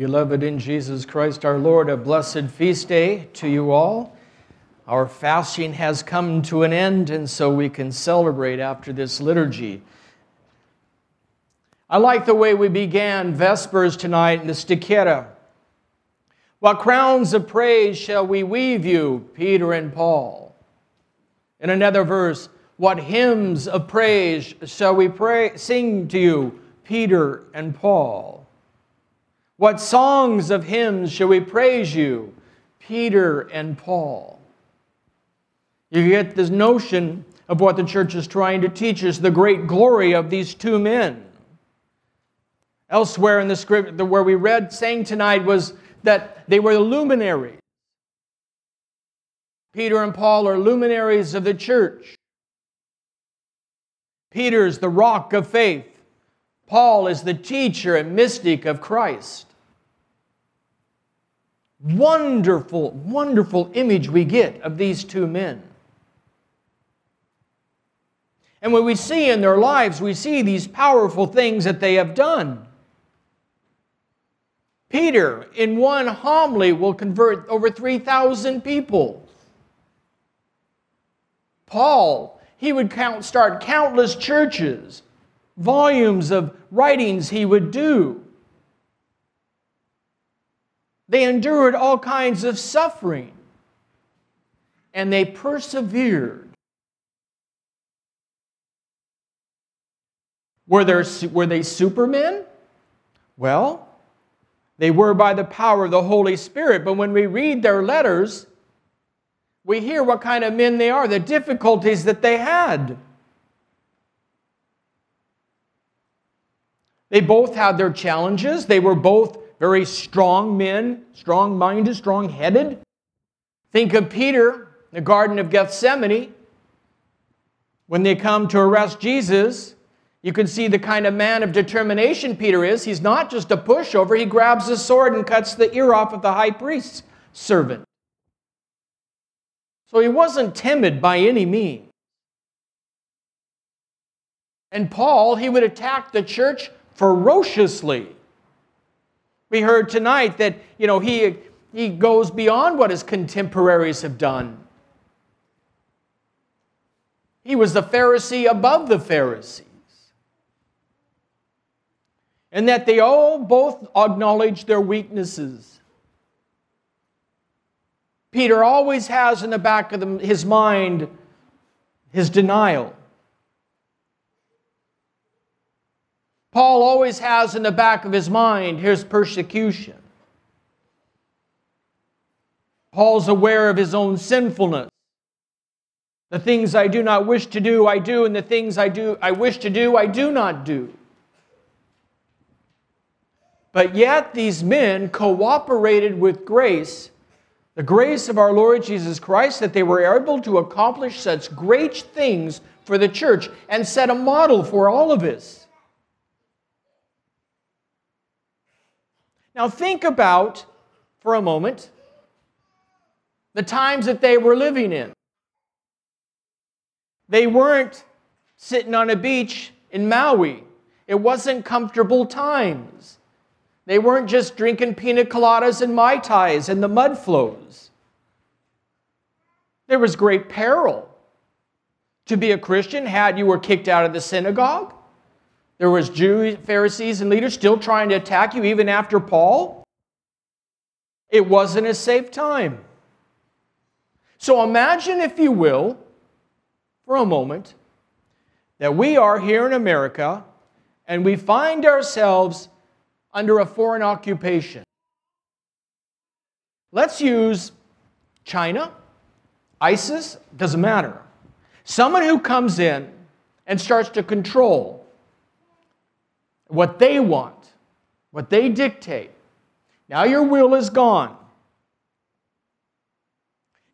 Beloved in Jesus Christ our Lord, a blessed feast day to you all. Our fasting has come to an end, and so we can celebrate after this liturgy. I like the way we began Vespers tonight in the Stichera. What crowns of praise shall we weave you, Peter and Paul? In another verse, what hymns of praise shall we pray, sing to you, Peter and Paul? What songs of hymns shall we praise you? Peter and Paul. You get this notion of what the church is trying to teach us the great glory of these two men. Elsewhere in the script, where we read saying tonight was that they were luminaries. Peter and Paul are luminaries of the church. Peter is the rock of faith. Paul is the teacher and mystic of Christ. Wonderful, wonderful image we get of these two men. And when we see in their lives, we see these powerful things that they have done. Peter, in one homily, will convert over 3,000 people. Paul, he would count, start countless churches, volumes of writings he would do. They endured all kinds of suffering and they persevered. Were, there, were they supermen? Well, they were by the power of the Holy Spirit, but when we read their letters, we hear what kind of men they are, the difficulties that they had. They both had their challenges. They were both very strong men, strong minded, strong headed. Think of Peter, the Garden of Gethsemane. When they come to arrest Jesus, you can see the kind of man of determination Peter is. He's not just a pushover, he grabs a sword and cuts the ear off of the high priest's servant. So he wasn't timid by any means. And Paul, he would attack the church ferociously. We heard tonight that, you know, he, he goes beyond what his contemporaries have done. He was the Pharisee above the Pharisees. And that they all both acknowledge their weaknesses. Peter always has in the back of his mind his denial. Paul always has in the back of his mind his persecution. Paul's aware of his own sinfulness. The things I do not wish to do, I do, and the things I do I wish to do, I do not do. But yet these men cooperated with grace, the grace of our Lord Jesus Christ, that they were able to accomplish such great things for the church and set a model for all of us. Now, think about for a moment the times that they were living in. They weren't sitting on a beach in Maui, it wasn't comfortable times. They weren't just drinking pina coladas and Mai Tais and the mud flows. There was great peril. To be a Christian, had you were kicked out of the synagogue, there was Jews, Pharisees, and leaders still trying to attack you even after Paul. It wasn't a safe time. So imagine, if you will, for a moment, that we are here in America and we find ourselves under a foreign occupation. Let's use China, ISIS, doesn't matter. Someone who comes in and starts to control what they want, what they dictate. Now your will is gone.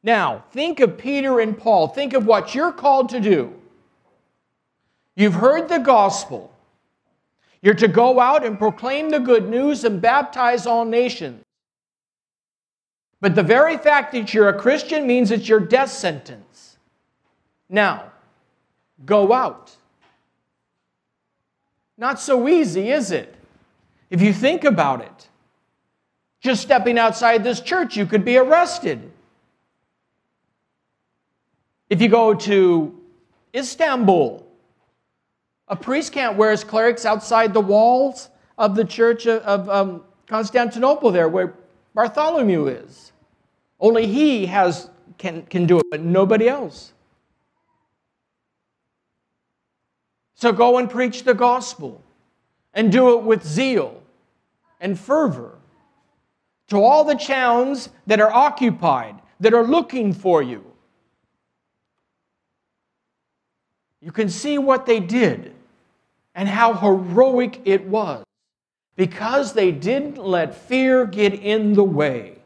Now, think of Peter and Paul. Think of what you're called to do. You've heard the gospel. You're to go out and proclaim the good news and baptize all nations. But the very fact that you're a Christian means it's your death sentence. Now, go out. Not so easy, is it? If you think about it. Just stepping outside this church, you could be arrested. If you go to Istanbul, a priest can't wear his clerics outside the walls of the church of, um, Constantinople, there where Bartholomew is. Only he has, can, can do it, but nobody else. So go and preach the gospel and do it with zeal and fervor to all the towns that are occupied, that are looking for you. You can see what they did and how heroic it was because they didn't let fear get in the way.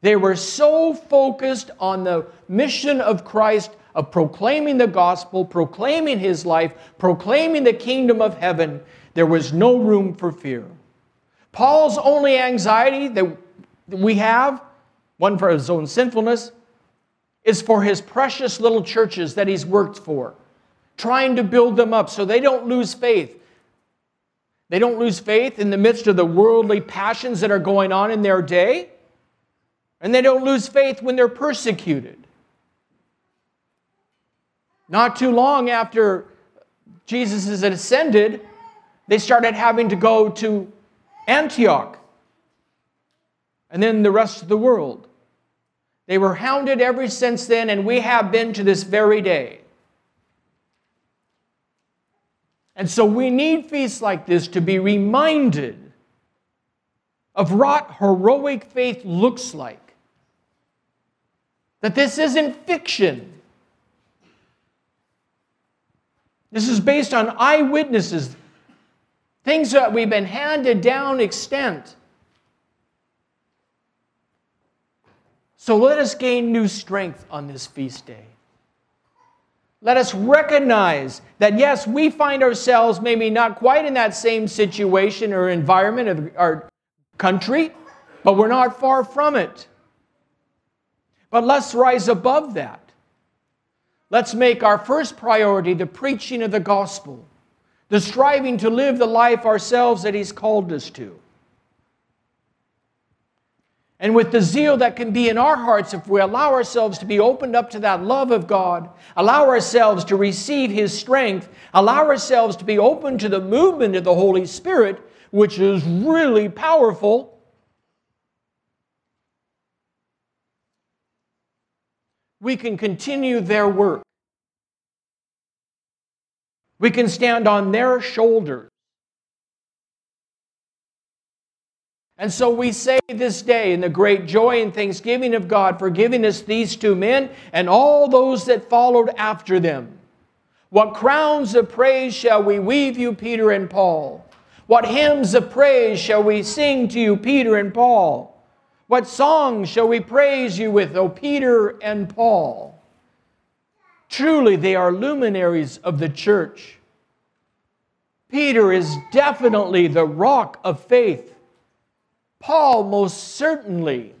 They were so focused on the mission of Christ of proclaiming the gospel, proclaiming his life, proclaiming the kingdom of heaven, there was no room for fear. Paul's only anxiety that we have, one for his own sinfulness, is for his precious little churches that he's worked for, trying to build them up so they don't lose faith. They don't lose faith in the midst of the worldly passions that are going on in their day, and they don't lose faith when they're persecuted. Not too long after Jesus has ascended, they started having to go to Antioch and then the rest of the world. They were hounded ever since then, and we have been to this very day. And so we need feasts like this to be reminded of what heroic faith looks like. That this isn't fiction. This is based on eyewitnesses, things that we've been handed down extent. So let us gain new strength on this feast day. Let us recognize that, yes, we find ourselves maybe not quite in that same situation or environment of our country, but we're not far from it. But let's rise above that. Let's make our first priority the preaching of the gospel, the striving to live the life ourselves that He's called us to. And with the zeal that can be in our hearts, if we allow ourselves to be opened up to that love of God, allow ourselves to receive His strength, allow ourselves to be open to the movement of the Holy Spirit, which is really powerful, we can continue their work. We can stand on their shoulders. And so we say this day in the great joy and thanksgiving of God for giving us these two men and all those that followed after them. What crowns of praise shall we weave you, Peter and Paul? What hymns of praise shall we sing to you, Peter and Paul? What songs shall we praise you with, O Peter and Paul? Truly, they are luminaries of the church. Peter is definitely the rock of faith. Paul, most certainly,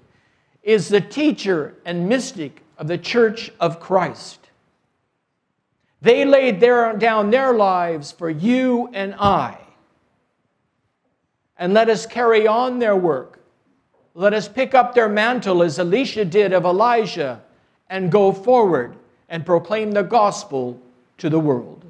is the teacher and mystic of the church of Christ. They laid their, down their lives for you and I. And let us carry on their work let us pick up their mantle as Elisha did of Elijah and go forward and proclaim the gospel to the world.